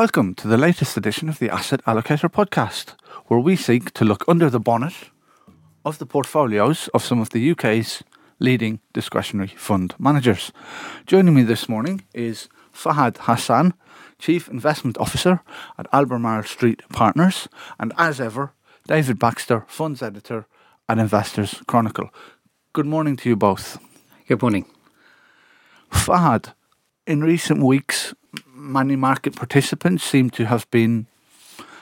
welcome to the latest edition of the Asset Allocator podcast, where we seek to look under the bonnet of the portfolios of some of the UK's leading discretionary fund managers. Joining me this morning is Fahad Hassan, Chief Investment Officer at Albemarle Street Partners, and as ever, David Baxter, Funds Editor at Investors Chronicle. Good morning to you both. Good morning. Fahad, in recent weeks, many market participants seem to have been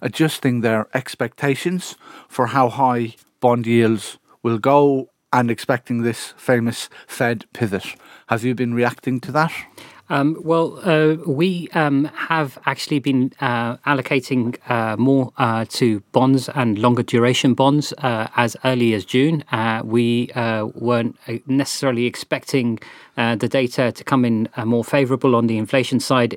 adjusting their expectations for how high bond yields will go and expecting this famous Fed pivot. Have you been reacting to that? Um, well, uh, we um, have actually been uh, allocating uh, more uh, to bonds and longer duration bonds uh, as early as June. Uh, we weren't necessarily expecting the data to come in more favourable on the inflation side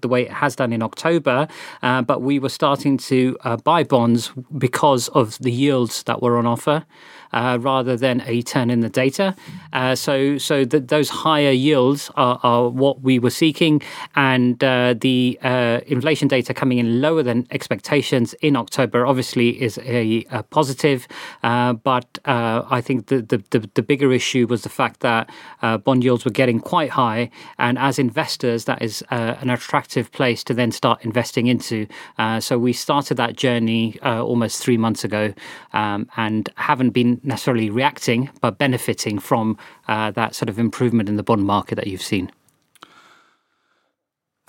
the way it has done in October, but we were starting to buy bonds because of the yields that were on offer uh, rather than a turn in the data. Uh, so so those higher yields are, are, what we were seeking, and uh, the uh, inflation data coming in lower than expectations in October obviously is a, a positive. Uh, but uh, I think the, the, the, the, bigger issue was the fact that bond yields were getting quite high, and as investors, that is an attractive place to then start investing into. so we started that journey almost three months ago, um, and haven't been necessarily reacting, but benefiting from uh, that sort of improvement in the bond market that you've seen.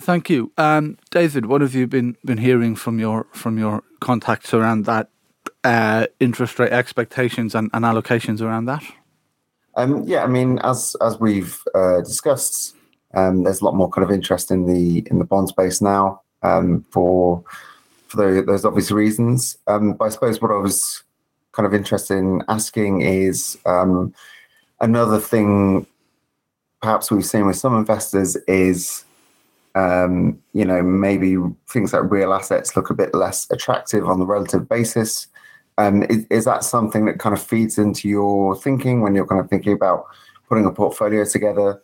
Thank you, um, David. What have you been been hearing from your from your contacts around that uh, interest rate expectations and, and allocations around that? Um, yeah, I mean, as as we've uh, discussed, um, there's a lot more kind of interest in the in the bond space now um, for for the, those obvious reasons. Um, but I suppose what I was kind of interested in asking is um, another thing perhaps we've seen with some investors is um, you know maybe things like real assets look a bit less attractive on the relative basis um, is, is, that something that kind of feeds into your thinking when you're kind of thinking about putting a portfolio together?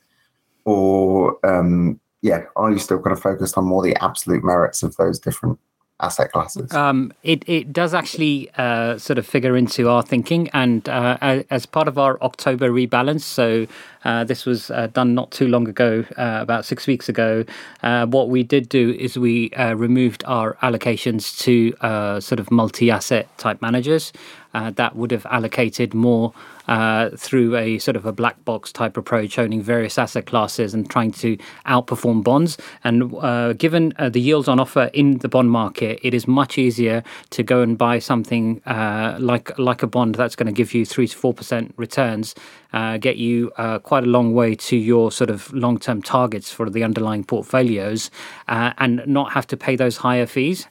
Or um, yeah are you still kind of focused on more the absolute merits of those different asset classes? Um, it, it does actually uh, sort of figure into our thinking, and uh, as part of our October rebalance, so uh, this was uh, done not too long ago, uh, about six weeks ago. Uh, what we did do is we removed our allocations to sort of multi asset type managers. That would have allocated more uh, through a sort of a black box type approach, owning various asset classes and trying to outperform bonds. And uh, given uh, the yields on offer in the bond market, it is much easier to go and buy something uh, like like a bond that's going to give you three to four percent returns, uh, get you quite a long way to your sort of long term targets for the underlying portfolios, and not have to pay those higher fees.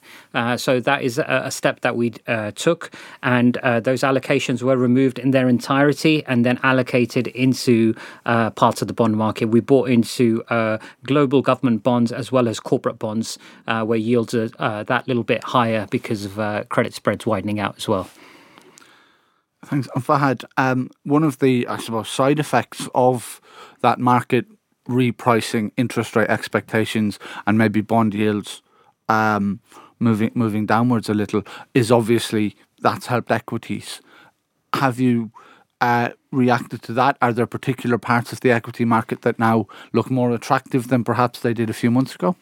so that is a, a step that we took, and those allocations were removed in their entirety and then allocated into uh, parts of the bond market. We bought into uh, global government bonds as well as corporate bonds, uh, where yields are uh, that little bit higher because of uh, credit spreads widening out as well. Thanks. Fahad, um, one of the, I suppose, side effects of that market repricing interest rate expectations and maybe bond yields um, moving moving downwards a little is obviously that's helped equities. Have you uh, reacted to that? Are there particular parts of the equity market that now look more attractive than perhaps they did a few months ago?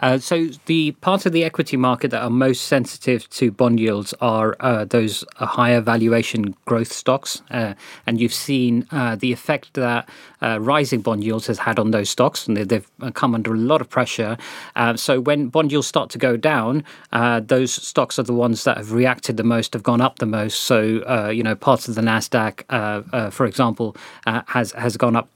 Uh, so the parts of the equity market that are most sensitive to bond yields are uh, those uh, higher valuation growth stocks, uh, and you've seen uh, the effect that uh, rising bond yields has had on those stocks, and they've come under a lot of pressure. so when bond yields start to go down, those stocks are the ones that have reacted the most, have gone up the most. So you know parts of the Nasdaq, for example, has has gone up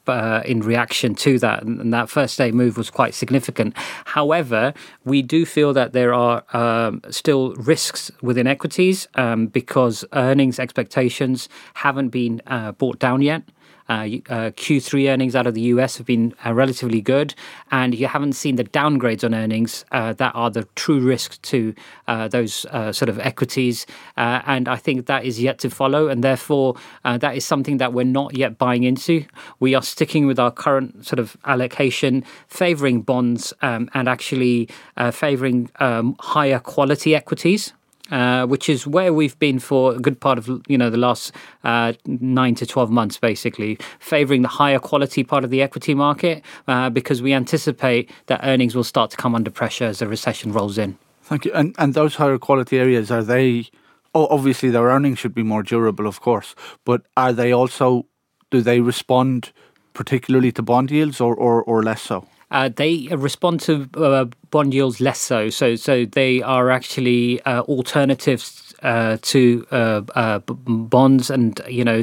in reaction to that, and that first day move was quite significant. However However, we do feel that there are um, still risks within equities um, because earnings expectations haven't been uh, brought down yet. Uh, uh, Q3 earnings out of the US have been uh, relatively good, and you haven't seen the downgrades on earnings uh, that are the true risk to uh, those sort of equities. and I think that is yet to follow, and therefore that is something that we're not yet buying into. We are sticking with our current sort of allocation, favouring bonds um, and actually favouring um, higher quality equities. Uh, which is where we've been for a good part of you know the last uh, nine to twelve months, basically favouring the higher quality part of the equity market uh, because we anticipate that earnings will start to come under pressure as the recession rolls in. Thank you. And and those higher quality areas are they? Oh, obviously their earnings should be more durable, of course, but are they also? Do they respond particularly to bond yields, or or, or less so? Uh, they respond to uh, bond yields less so. So, so they are actually uh, alternatives uh, to uh, uh, bonds, and you know,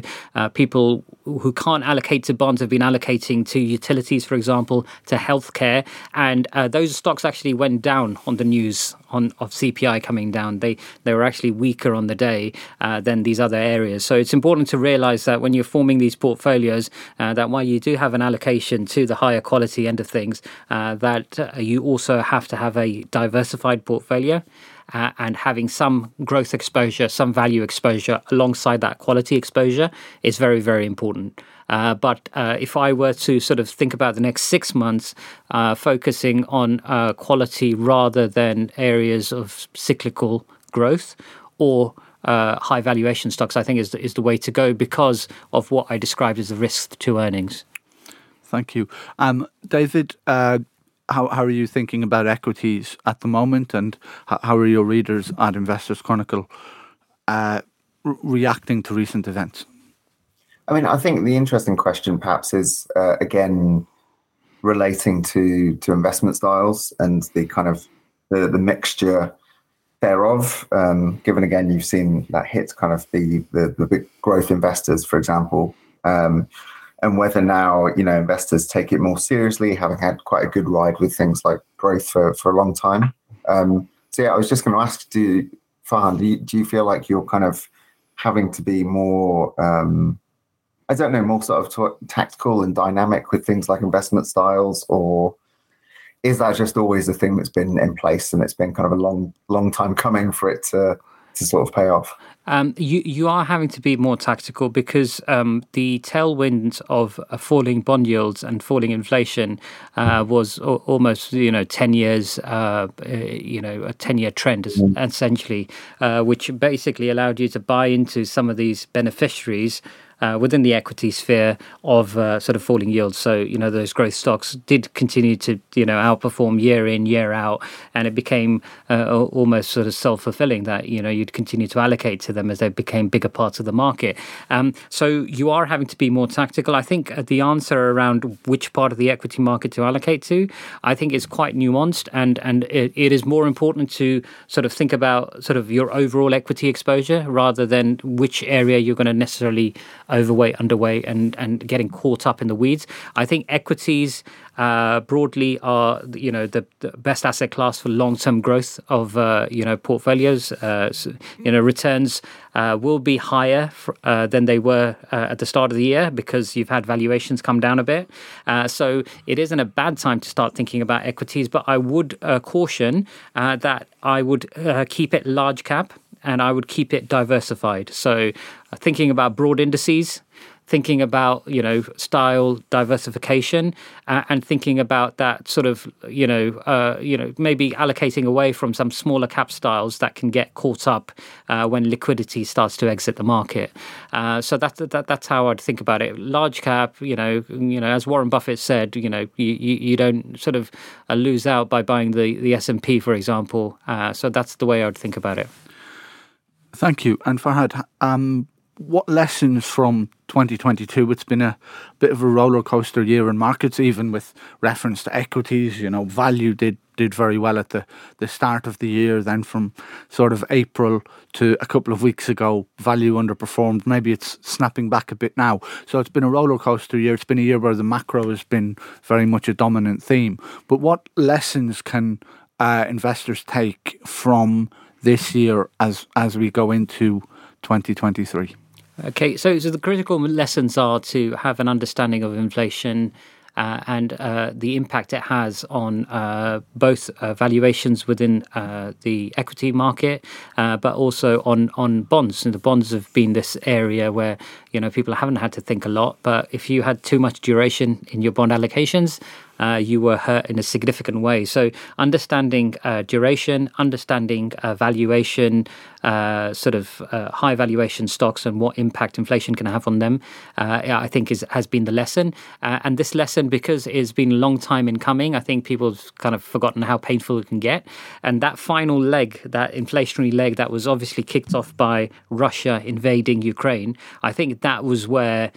people who can't allocate to bonds have been allocating to utilities, for example, to healthcare, and those stocks actually went down on the news on of CPI coming down. They they were actually weaker on the day than these other areas. So it's important to realise that when you're forming these portfolios, that while you do have an allocation to the higher quality end of things, that you also have to have a diversified portfolio uh, and having some growth exposure, some value exposure alongside that quality exposure is very, very important. Uh, but uh, if I were to sort of think about the next six months, uh, focusing on uh, quality rather than areas of cyclical growth or uh, high valuation stocks, I think is the, is the way to go because of what I described as the risk to earnings. Thank you, um, David how, how are you thinking about equities at the moment, and how, are your readers at Investors Chronicle uh, re- reacting to recent events? I mean, I think the interesting question perhaps is uh, again relating to to investment styles and the kind of the, the mixture thereof. Um, given again, you've seen that hit kind of the the, the big growth investors, for example. Um, and whether now you know investors take it more seriously, having had quite a good ride with things like growth for, for a long time. Um, so yeah, I was just going to ask, do Fahad, do you, do you feel like you're kind of having to be more, um, I don't know, more sort of t- tactical and dynamic with things like investment styles, or is that just always a thing that's been in place and it's been kind of a long, long time coming for it to to sort of pay off? Um, you you are having to be more tactical because um, the tailwind of uh, falling bond yields and falling inflation uh, was o- almost you know ten years uh, uh you know a ten year trend mm. essentially, uh, which basically allowed you to buy into some of these beneficiaries uh, within the equity sphere of uh, sort of falling yields. So you know those growth stocks did continue to you know outperform year in year out, and it became uh, almost sort of self fulfilling that you know you'd continue to allocate to them as they became bigger parts of the market. Um, so you are having to be more tactical. I think uh, the answer around which part of the equity market to allocate to, I think is quite nuanced, and and it, it is more important to sort of think about sort of your overall equity exposure rather than which area you're going to necessarily overweight, underweight, and and getting caught up in the weeds. I think equities uh, broadly are you know the, the, best asset class for long term growth of uh, you know portfolios. Uh, so, you know returns uh, will be higher for, uh, than they were uh, at the start of the year because you've had valuations come down a bit. so it isn't a bad time to start thinking about equities, but I would caution that I would keep it large cap and I would keep it diversified. So, thinking about broad indices, thinking about you know style diversification, uh, and thinking about that sort of you know uh, you know maybe allocating away from some smaller cap styles that can get caught up uh, when liquidity starts to exit the market. Uh, so that, that that's how I'd think about it. Large cap, you know, you know, as Warren Buffett said, you know, you, you, don't sort of uh, lose out by buying the the S and P, for example. so that's the way I'd think about it. Thank you. And Fahad, um, what lessons from 2022? It's been a bit of a roller coaster year in markets, even with reference to equities. You know, value did did very well at the, the start of the year. Then from sort of April to a couple of weeks ago, value underperformed. Maybe it's snapping back a bit now. So it's been a roller coaster year. It's been a year where the macro has been very much a dominant theme. But what lessons can uh, investors take from this year as as we go into 2023? Okay, so, so the critical lessons are to have an understanding of inflation uh, and uh, the impact it has on uh, both uh, valuations within uh, the equity market, uh, but also on on bonds. And the bonds have been this area where you know people haven't had to think a lot. But if you had too much duration in your bond allocations, uh, you were hurt in a significant way. So, understanding uh, duration, understanding uh, valuation, uh, sort of uh, high valuation stocks, and what impact inflation can have on them, uh, I think is has been the lesson. and this lesson, because it's been a long time in coming, I think people have kind of forgotten how painful it can get. And that final leg, that inflationary leg, that was obviously kicked off by Russia invading Ukraine. I think that was where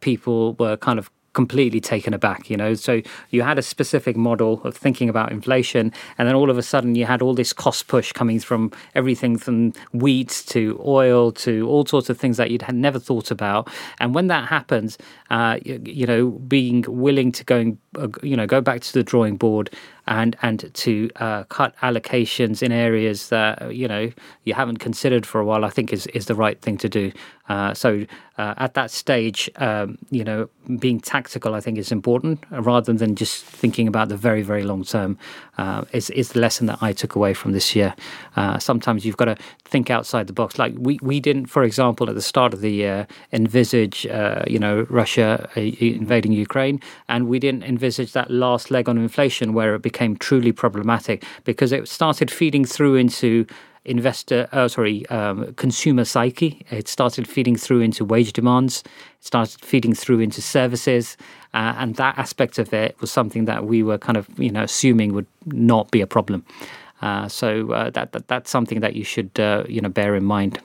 people were kind of completely taken aback you know? So you had a specific model of thinking about inflation and then all of a sudden you had all this cost push coming from everything from wheat to oil to all sorts of things that you'd never thought about. And when that happens uh, you, you, know being willing to go uh, you know go back to the drawing board and and to uh, cut allocations in areas that you know you haven't considered for a while, I think is is the right thing to do. Uh, so uh, at that stage, um, you know, being tactical, I think is important rather than just thinking about the very very long term. Uh, is is the lesson that I took away from this year. Uh, sometimes you've got to think outside the box. Like we we didn't, for example, at the start of the year, envisage uh, you know Russia invading Ukraine, and we didn't envisage that last leg on inflation where it became became truly problematic because it started feeding through into investor, oh, sorry, um, consumer psyche. It started feeding through into wage demands. It started feeding through into services, uh, and that aspect of it was something that we were kind of, you know, assuming would not be a problem. Uh, so uh, that, that, that's something that you should, uh, you know, bear in mind.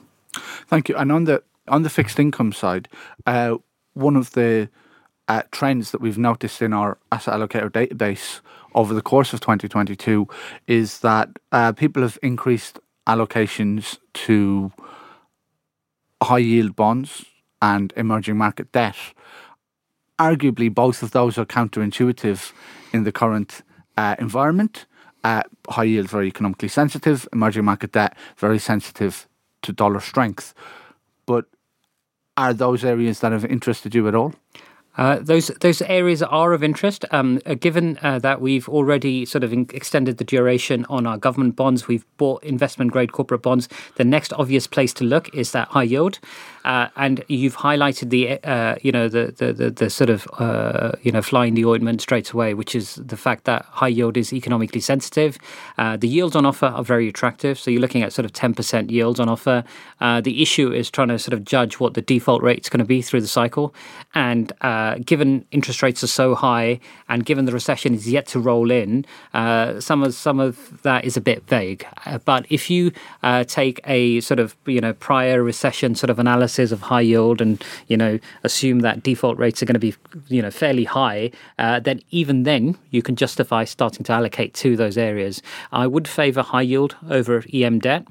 Thank you. And on the on the fixed income side, uh, one of the uh, trends that we've noticed in our asset allocator database over the course of 2022 is that uh, people have increased allocations to high yield bonds and emerging market debt. Arguably, both of those are counterintuitive in the current uh, environment. Uh, high yield, very economically sensitive, emerging market debt, very sensitive to dollar strength. But are those areas that have interested you at all? Uh, those those areas are of interest. Um, uh, given uh, that we've already sort of in- extended the duration on our government bonds, we've bought investment grade corporate bonds. The next obvious place to look is that high yield, uh, and you've highlighted the uh, you know the the the, the sort of you know flying the ointment straight away, which is the fact that high yield is economically sensitive. the yields on offer are very attractive, so you're looking at sort of ten percent yields on offer. the issue is trying to sort of judge what the default rate is going to be through the cycle, and uh, given interest rates are so high and given the recession is yet to roll in, uh, some of some of that is a bit vague. Uh, but if you uh, take a sort of you know prior recession sort of analysis of high yield and you know assume that default rates are going to be you know fairly high, uh, then even then you can justify starting to allocate to those areas. I would favour high yield over EM debt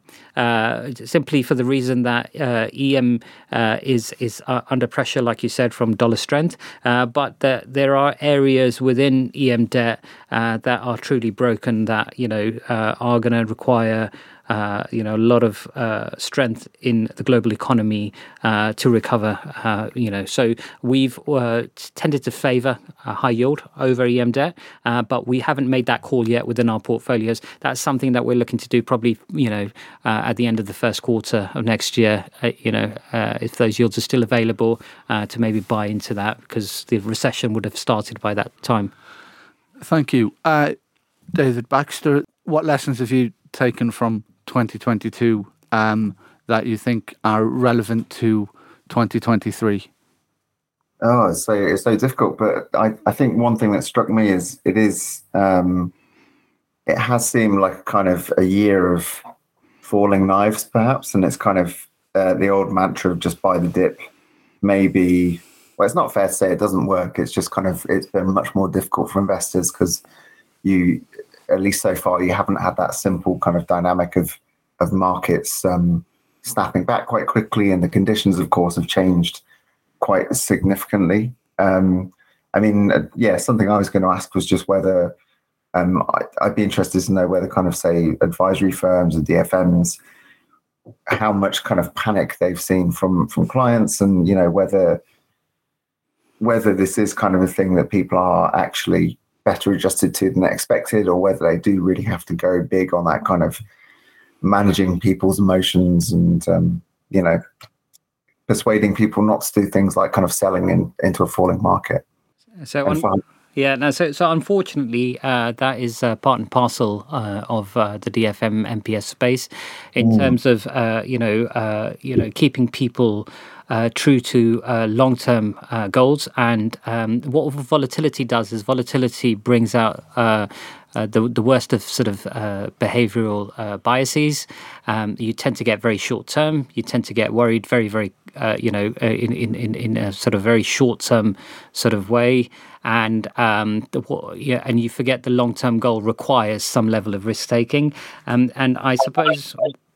simply for the reason that EM is is under pressure, like you said, from dollar strength. Uh, but the, there are areas within EM debt uh, that are truly broken that you know uh, are going to require uh, you know, a lot of uh, strength in the global economy uh, to recover. Uh, you know, so we've uh, tended to favour high yield over EM debt, uh, but we haven't made that call yet within our portfolios. That's something that we're looking to do probably, you know, at the end of the first quarter of next year. you know, if those yields are still available, to maybe buy into that because the recession would have started by that time. Thank you, David Baxter. What lessons have you taken from 2022 um, that you think are relevant to 2023? Oh, it's so it's so difficult. But I, I think one thing that struck me is it is um, it has seemed like kind of a year of falling knives, perhaps, and it's kind of uh, the old mantra of just buy the dip. Maybe well, it's not fair to say it doesn't work. It's just kind of it's been much more difficult for investors because you at least so far, you haven't had that simple kind of dynamic of of markets um, snapping back quite quickly, and the conditions, of course, have changed quite significantly. Um, I mean, uh, yeah, something I was going to ask was just whether um, I, would be interested to know whether kind of say advisory firms and DFMs how much kind of panic they've seen from from clients, and you know whether whether this is kind of a thing that people are actually better adjusted to than expected, or whether they do really have to go big on that kind of managing people's emotions and um, you know persuading people not to do things like kind of selling in, into a falling market. So, on, yeah, no, so so unfortunately, uh, that is uh, part and parcel uh, of uh, the DFM MPS space, in mm. terms of uh, you know uh, you know keeping people. true to long-term goals, and um, what volatility does is volatility brings out uh, the the worst of sort of uh, behavioral uh, biases. Um, you tend to get very short term. You tend to get worried very very uh, you know uh, in, in in a sort of very short term sort of way. And um, the, yeah, and you forget the long term goal requires some level of risk taking. Um, and I suppose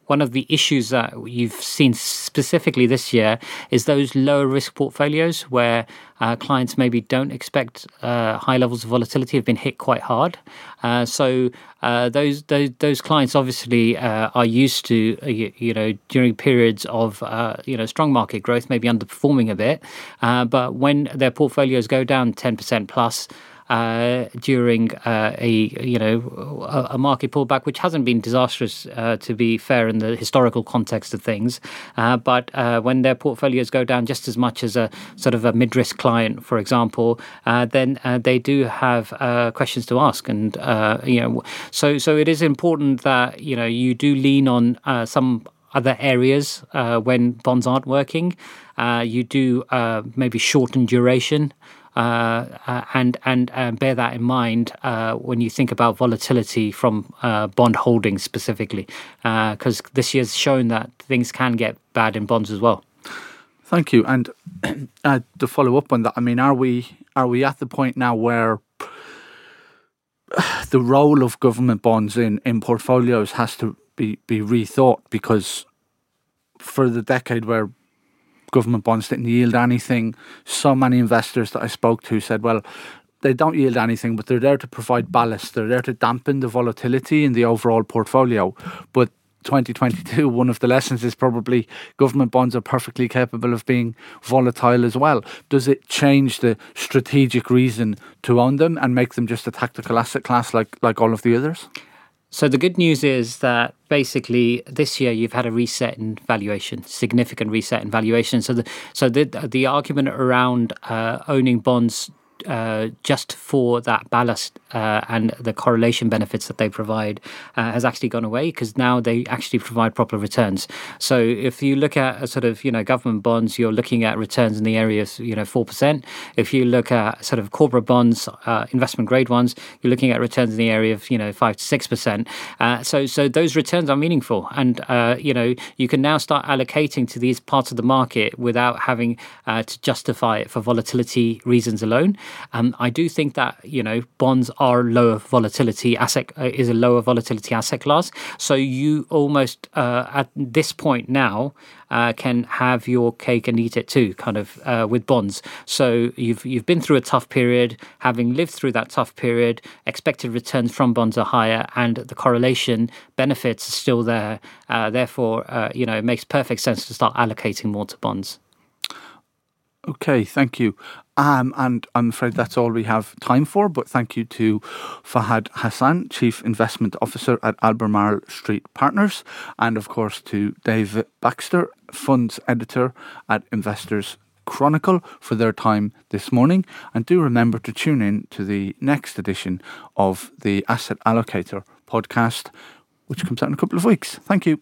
one of the issues that you've seen specifically this year is those lower risk portfolios where uh, clients maybe don't expect uh, high levels of volatility have been hit quite hard. Uh, so uh, those, those those clients obviously uh, are used to uh, you, you, know during periods of you know strong market growth maybe underperforming a bit, but when their portfolios go down ten percent plus uh, during uh, a you know a, a, market pullback, which hasn't been disastrous uh, to be fair in the historical context of things. Uh, but uh, when their portfolios go down just as much as a sort of a mid-risk client, for example, uh, then they do have questions to ask, and you know so so it is important that you know you do lean on some other areas when bonds aren't working. you do maybe shorten duration. Uh, uh, and and uh, bear that in mind when you think about volatility from bond holdings specifically, because this year's shown that things can get bad in bonds as well. Thank you. And uh, to follow up on that, I mean, are we are we at the point now where the role of government bonds in, in portfolios has to be, be rethought? Because for the decade where government bonds didn't yield anything. So many investors that I spoke to said, well, they don't yield anything, but they're there to provide ballast. They're there to dampen the volatility in the overall portfolio. But 2022, one of the lessons is probably government bonds are perfectly capable of being volatile as well. Does it change the strategic reason to own them and make them just a tactical asset class like, like all of the others? So the good news is that basically this year you've had a reset in valuation, significant reset in valuation. So the so the the argument around uh, owning bonds uh, just for that ballast uh, and the correlation benefits that they provide uh, has actually gone away because now they actually provide proper returns. So if you look at a sort of you know government bonds, you're looking at returns in the area of you know four percent. If you look at sort of corporate bonds, uh, investment grade ones, you're looking at returns in the area of you know five to six percent. Uh, so so those returns are meaningful, and uh, you know you can now start allocating to these parts of the market without having to justify it for volatility reasons alone. Um, I do think that you know bonds are lower volatility asset uh, is a lower volatility asset class. So you almost uh, at this point now uh, can have your cake and eat it too, kind of uh, with bonds. So you've you've been through a tough period, having lived through that tough period, expected returns from bonds are higher, and the correlation benefits are still there. Uh, therefore, uh, you know it makes perfect sense to start allocating more to bonds. Okay, thank you. Um, and I'm afraid that's all we have time for, but thank you to Fahad Hassan, Chief Investment Officer at Albemarle Street Partners, and of course to Dave Baxter, Funds Editor at Investors Chronicle, for their time this morning. And do remember to tune in to the next edition of the Asset Allocator podcast, which comes out in a couple of weeks. Thank you.